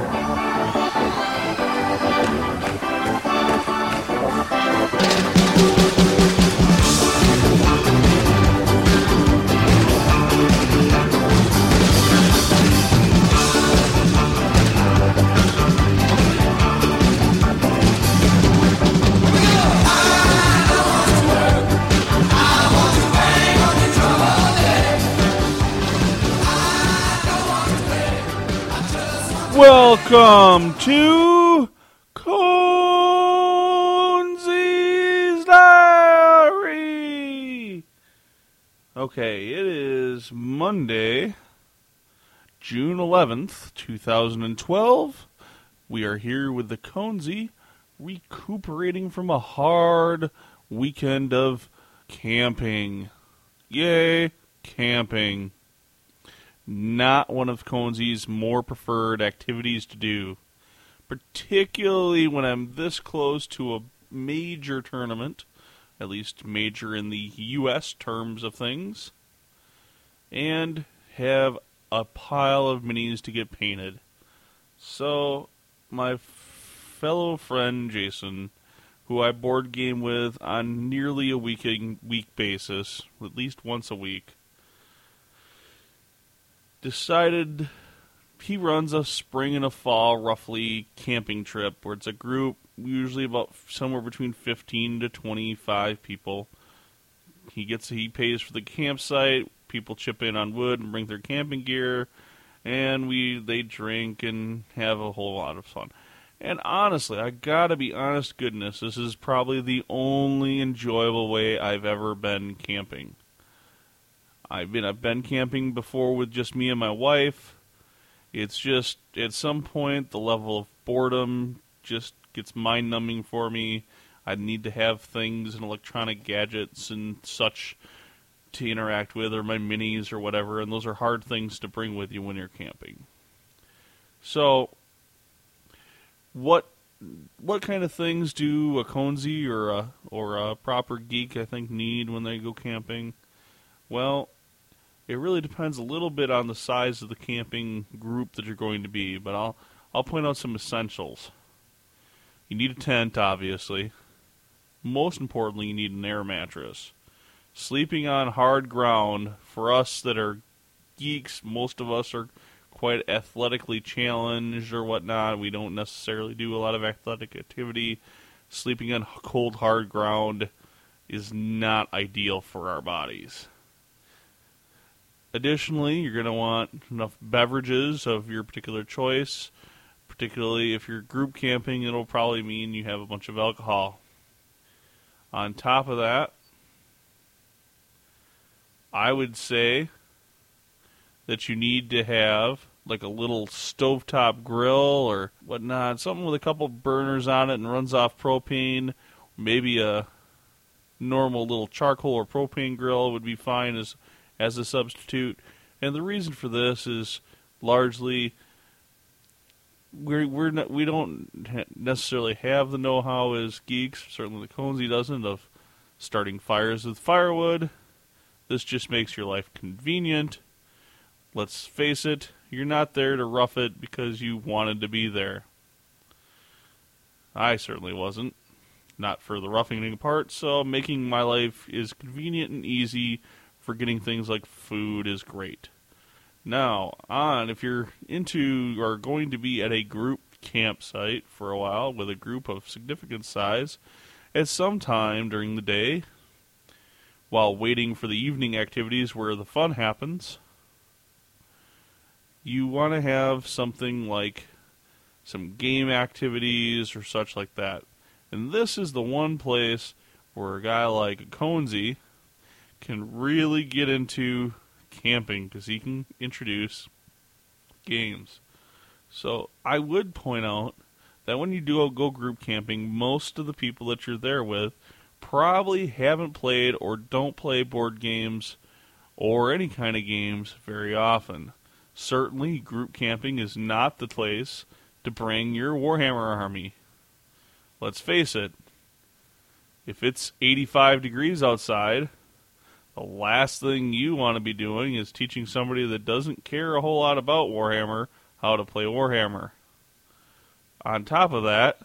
Welcome to Conzi's Diary. Okay, it is Monday, June 11th, 2012. We are here with the Conzi, recuperating from a hard weekend of camping. Yay, camping not one of Conzi's more preferred activities to do, particularly when I'm this close to a major tournament, at least major in the U.S. terms of things, and have a pile of minis to get painted. So, my fellow friend Jason, who I board game with on nearly a week week basis, at least once a week, decided he runs a spring and a fall roughly camping trip where it's a group usually about somewhere between 15 to 25 people. He gets he pays for the campsite people chip in on wood and bring their camping gear and we they drink and have a whole lot of fun. And honestly i gotta be honest goodness this is probably the only enjoyable way i've ever been camping. I've been I've been camping before with just me and my wife. It's just at some point the level of boredom just gets mind numbing for me. I need to have things and electronic gadgets and such to interact with, or my minis or whatever, and those are hard things to bring with you when you're camping. So, what what kind of things do a conzi or a or a proper geek I think need when they go camping? Well, it really depends a little bit on the size of the camping group that you're going to be, but I'll I'll point out some essentials. You need a tent, obviously. Most importantly, you need an air mattress. Sleeping on hard ground for us that are geeks, most of us are quite athletically challenged or whatnot. We don't necessarily do a lot of athletic activity. Sleeping on cold, hard ground is not ideal for our bodies. Additionally, you're going to want enough beverages of your particular choice. Particularly if you're group camping, it'll probably mean you have a bunch of alcohol. On top of that, I would say that you need to have like a little stovetop grill or whatnot, something with a couple burners on it and runs off propane. Maybe a normal little charcoal or propane grill would be fine as as a substitute. And the reason for this is largely we're we're not, we don't necessarily have the know-how as geeks. Certainly, the Conzi doesn't of starting fires with firewood. This just makes your life convenient. Let's face it, you're not there to rough it because you wanted to be there. I certainly wasn't. Not for the roughing part, so making my life is convenient and easy for getting things like food is great. Now, on if you're into or going to be at a group campsite for a while with a group of significant size at some time during the day while waiting for the evening activities where the fun happens, you want to have something like some game activities or such like that. And this is the one place where a guy like Conzi can really get into camping because he can introduce games. So I would point out that when you do go group camping, most of the people that you're there with probably haven't played or don't play board games or any kind of games very often. Certainly, group camping is not the place to bring your Warhammer army. Let's face it, if it's 85 degrees outside, the last thing you want to be doing is teaching somebody that doesn't care a whole lot about Warhammer how to play Warhammer. On top of that,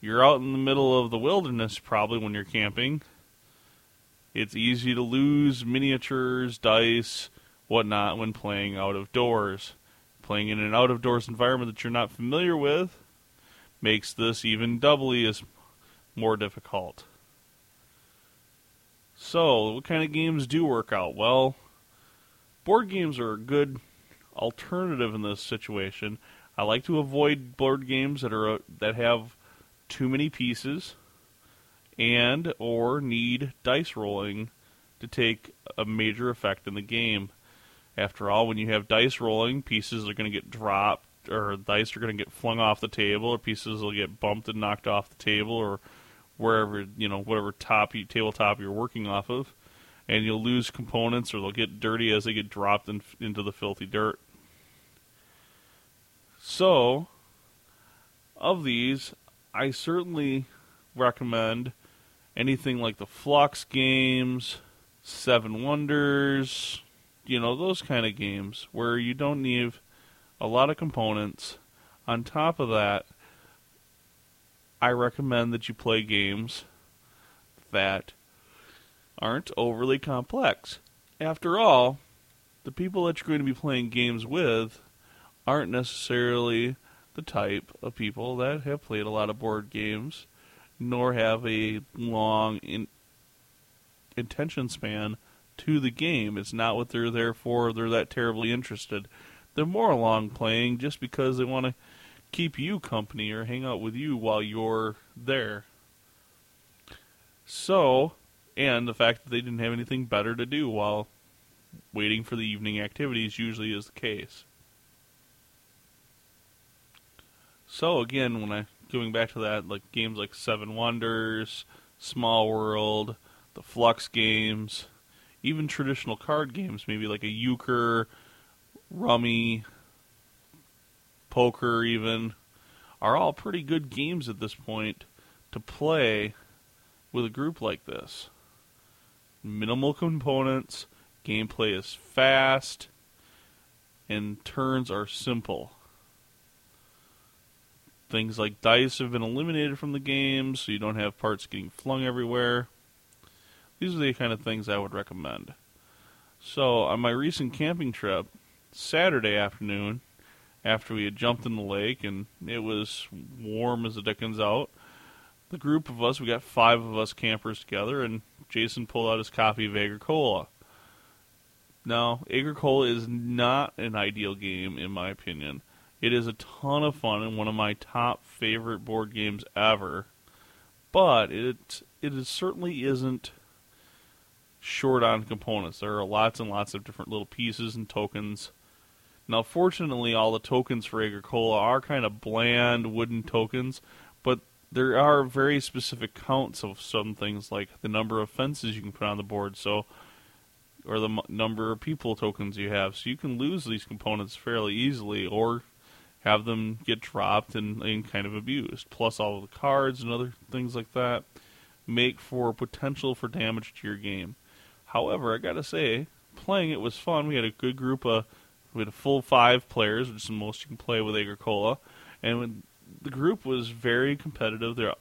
you're out in the middle of the wilderness probably when you're camping. It's easy to lose miniatures, dice, whatnot when playing out of doors. Playing in an out of doors environment that you're not familiar with makes this even doubly as more difficult. So, what kind of games do work out? Well, board games are a good alternative in this situation. I like to avoid board games that are uh, that have too many pieces and or need dice rolling to take a major effect in the game. After all, when you have dice rolling, pieces are going to get dropped or dice are going to get flung off the table or pieces will get bumped and knocked off the table or wherever, you know, whatever top you, tabletop you're working off of. And you'll lose components or they'll get dirty as they get dropped in, into the filthy dirt. So, of these, I certainly recommend anything like the Fluxx games, Seven Wonders, you know, those kind of games where you don't need a lot of components. On top of that, I recommend that you play games that aren't overly complex. After all, the people that you're going to be playing games with aren't necessarily the type of people that have played a lot of board games, nor have a long in- attention span to the game. It's not what they're there for. They're that terribly interested. They're more along playing just because they want to keep you company or hang out with you while you're there. So, and the fact that they didn't have anything better to do while waiting for the evening activities usually is the case. So again, when I going back to that, like games like Seven Wonders, Small World, the Fluxx games, even traditional card games, maybe like a euchre, rummy, poker, even, are all pretty good games at this point to play with a group like this. Minimal components, gameplay is fast, and turns are simple. Things like dice have been eliminated from the game, so you don't have parts getting flung everywhere. These are the kind of things I would recommend. So, on my recent camping trip, Saturday afternoon, after we had jumped in the lake and it was warm as the dickens out, the group of us, we got five of us campers together, and Jason pulled out his copy of Agricola. Now, Agricola is not an ideal game, in my opinion. It is a ton of fun and one of my top favorite board games ever. But it it is, certainly isn't short on components. There are lots and lots of different little pieces and tokens. Now, fortunately, all the tokens for Agricola are kind of bland wooden tokens, but there are very specific counts of some things, like the number of fences you can put on the board. So or the m- number of people tokens you have. So you can lose these components fairly easily, or have them get dropped and, and kind of abused. Plus, all of the cards and other things like that make for potential for damage to your game. However, I gotta say, playing it was fun. We had a good group of, we had a full five players, which is the most you can play with Agricola, and the group was very competitive. There,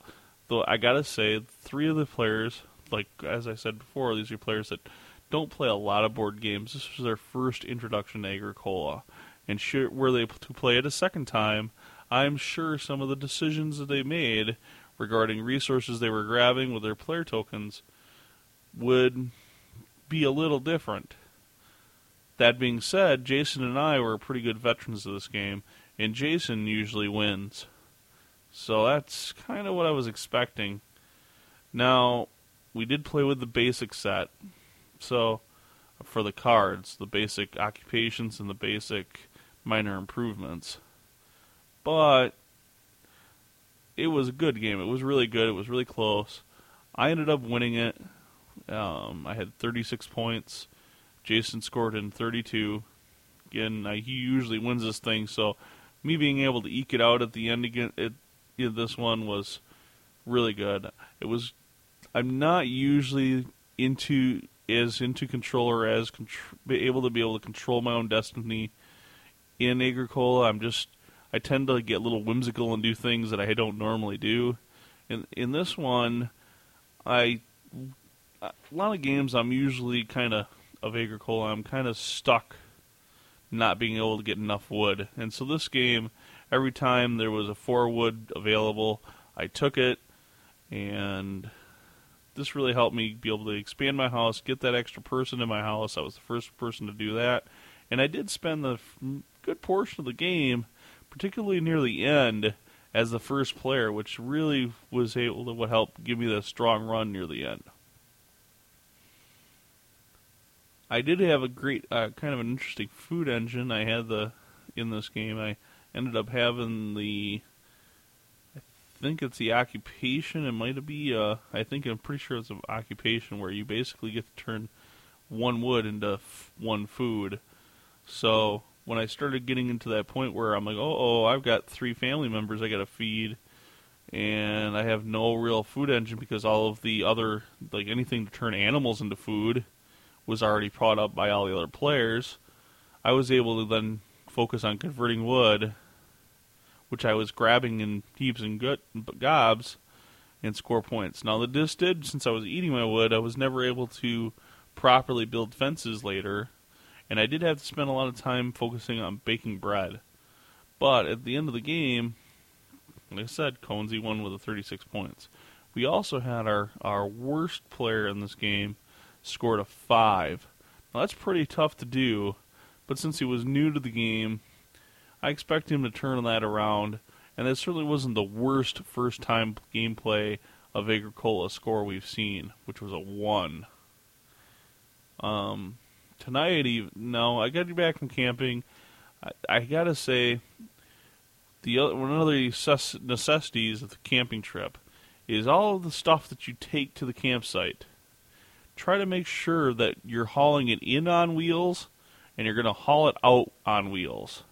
though I gotta say, three of the players, like as I said before, these are players that don't play a lot of board games. This was their first introduction to Agricola, and sure, were they to play it a second time, I'm sure some of the decisions that they made regarding resources they were grabbing with their player tokens would be a little different. That being said, Jason and I were pretty good veterans of this game, and Jason usually wins. So that's kind of what I was expecting. Now, we did play with the basic set. So, for the cards, the basic occupations and the basic minor improvements. But it was a good game. It was really good. It was really close. I ended up winning it. Um, I had 36 points. Jason scored in 32. Again, I, he usually wins this thing, so me being able to eke it out at the end again, it, it, this one was really good. It was. I'm not usually into as into controller as contr- able to be able to control my own destiny in Agricola. I'm just I tend to get a little whimsical and do things that I don't normally do. In in this one, I a lot of games I'm usually kind of of Agricola. I'm kind of stuck not being able to get enough wood, and so this game, every time there was a four wood available, I took it, and this really helped me be able to expand my house, get that extra person in my house. I was the first person to do that, and I did spend the good portion of the game, particularly near the end, as the first player, which really was able to help give me the strong run near the end. I did have a great, uh, kind of an interesting food engine. I had the in this game. I ended up having the, I think it's the occupation. It might be. Uh, I think I'm pretty sure it's an occupation where you basically get to turn one wood into f- one food. So when I started getting into that point where I'm like, oh, oh, I've got three family members I got to feed, and I have no real food engine because all of the other, like anything to turn animals into food, was already brought up by all the other players. I was able to then focus on converting wood, which I was grabbing in heaps and gobs, and score points. Now the this did, since I was eating my wood, I was never able to properly build fences later, and I did have to spend a lot of time focusing on baking bread. But at the end of the game, like I said, Conzi won with a 36 points. We also had our, our worst player in this game scored a 5. Now that's pretty tough to do, but since he was new to the game, I expect him to turn that around, and that certainly wasn't the worst first time gameplay of Agricola score we've seen, which was a 1. Um, tonight, even, no, I got you back from camping. I, I gotta say, the other, one of the necessities of the camping trip is all of the stuff that you take to the campsite. Try to make sure that you're hauling it in on wheels and you're going to haul it out on wheels.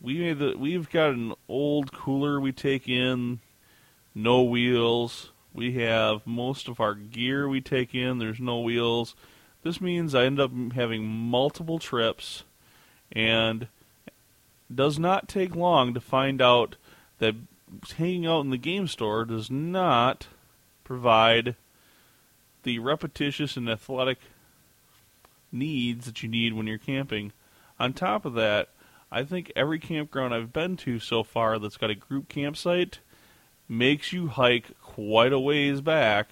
We made the, we've got an old cooler we take in, no wheels. We have most of our gear we take in, there's no wheels. This means I end up having multiple trips and does not take long to find out that hanging out in the game store does not provide the repetitious and athletic needs that you need when you're camping. On top of that, I think every campground I've been to so far that's got a group campsite makes you hike quite a ways back,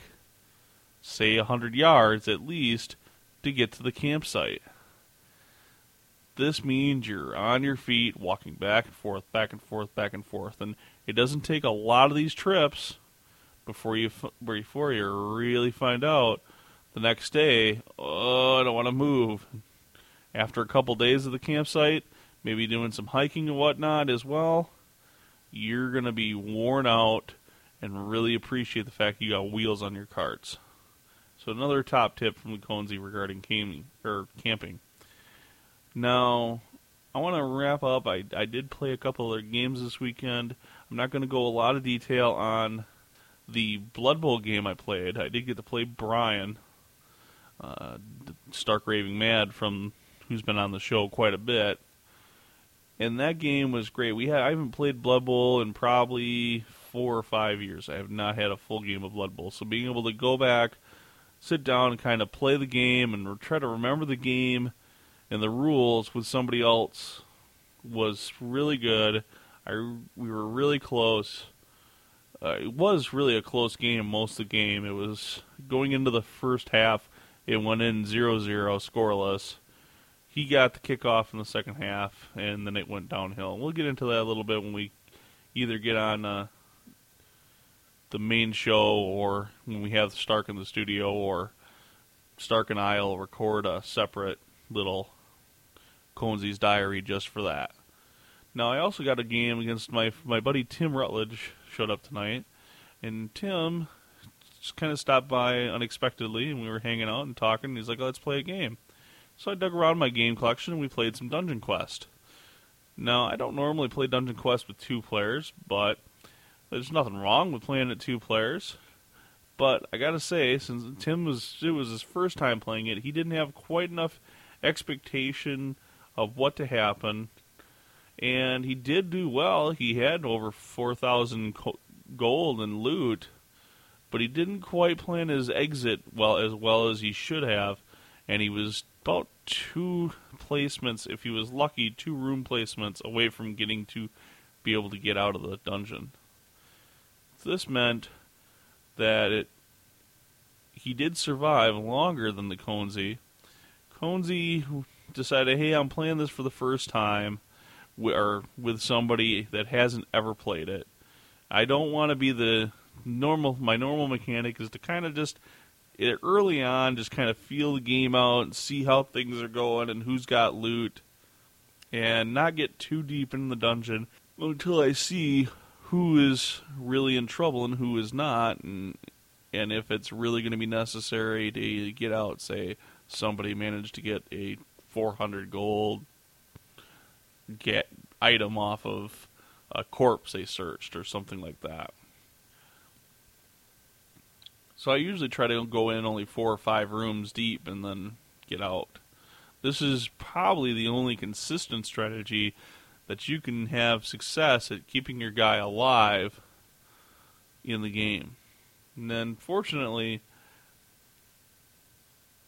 say a hundred yards at least, to get to the campsite. This means you're on your feet, walking back and forth, back and forth, back and forth, and it doesn't take a lot of these trips before you before you really find out the next day. Oh, I don't want to move. After a couple days of the campsite, maybe doing some hiking and whatnot as well, you're gonna be worn out and really appreciate the fact you got wheels on your carts. So another top tip from the Conzi regarding camping or camping. Now, I want to wrap up. I I did play a couple of games this weekend. I'm not going to go a lot of detail on the Blood Bowl game I played. I did get to play Brian, uh, Stark Raving Mad from who's been on the show quite a bit, and that game was great. We had I haven't played Blood Bowl in probably four or five years. I have not had a full game of Blood Bowl, so being able to go back, sit down, and kind of play the game and try to remember the game and the rules with somebody else was really good. I we were really close. Uh, it was really a close game most of the game. It was going into the first half. It went in 0-0 scoreless. He got the kickoff in the second half, and then it went downhill. We'll get into that a little bit when we either get on uh, the main show or when we have Stark in the studio, or Stark and I'll record a separate little Conzi's diary just for that. Now I also got a game against my my buddy Tim Rutledge showed up tonight, and Tim just kind of stopped by unexpectedly, and we were hanging out and talking. And he's like, oh, "Let's play a game." So I dug around my game collection, and we played some Dungeon Quest. Now I don't normally play Dungeon Quest with two players, but there's nothing wrong with playing it two players. But I gotta say, since Tim was it was his first time playing it, he didn't have quite enough expectation of what to happen and he did do well. He had over 4,000 gold and loot, but he didn't quite plan his exit well as well as he should have, and he was about two placements, if he was lucky, two room placements away from getting to be able to get out of the dungeon. This meant that it he did survive longer than the Conzi. Conzi decided, hey, I'm playing this for the first time, or with somebody that hasn't ever played it. I don't want to be the normal. My normal mechanic is to kind of just eh, early on, just kind of feel the game out and see how things are going and who's got loot, and not get too deep in the dungeon until I see who is really in trouble and who is not, and and if it's really going to be necessary to get out. Say somebody managed to get a 400 gold get item off of a corpse they searched or something like that. So I usually try to go in only four or five rooms deep and then get out. This is probably the only consistent strategy that you can have success at keeping your guy alive in the game. And then, fortunately,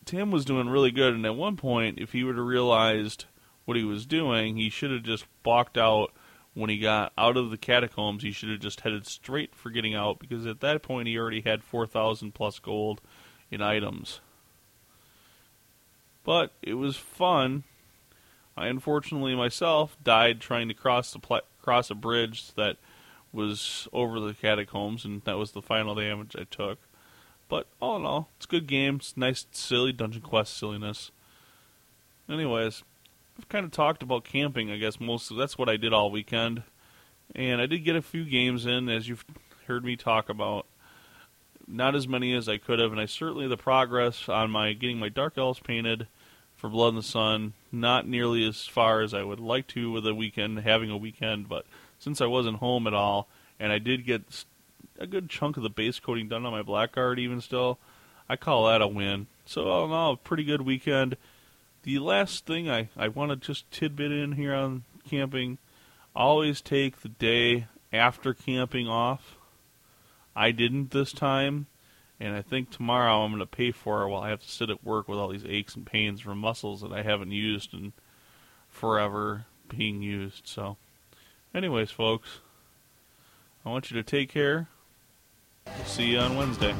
Tim was doing really good, and at one point, if he would have realized what he was doing, he should have just balked out when he got out of the catacombs, he should have just headed straight for getting out because at that point he already had 4,000 plus gold in items. But it was fun. I unfortunately myself died trying to cross the pl- cross a bridge that was over the catacombs, and that was the final damage I took. But all in all, it's a good game. It's nice, silly Dungeon Quest silliness. Anyways, I've kind of talked about camping, I guess, mostly. That's what I did all weekend. And I did get a few games in, as you've heard me talk about. Not as many as I could have, and I certainly the progress on my getting my Dark Elves painted for Blood in the Sun, not nearly as far as I would like to with a weekend, having a weekend, but since I wasn't home at all, and I did get a good chunk of the base coating done on my Blackguard even still, I call that a win. So all in all, a pretty good weekend. The last thing I, I want to just tidbit in here on camping always take the day after camping off. I didn't this time, and I think tomorrow I'm going to pay for it while I have to sit at work with all these aches and pains from muscles that I haven't used in forever being used. So, anyways, folks, I want you to take care. see you on Wednesday.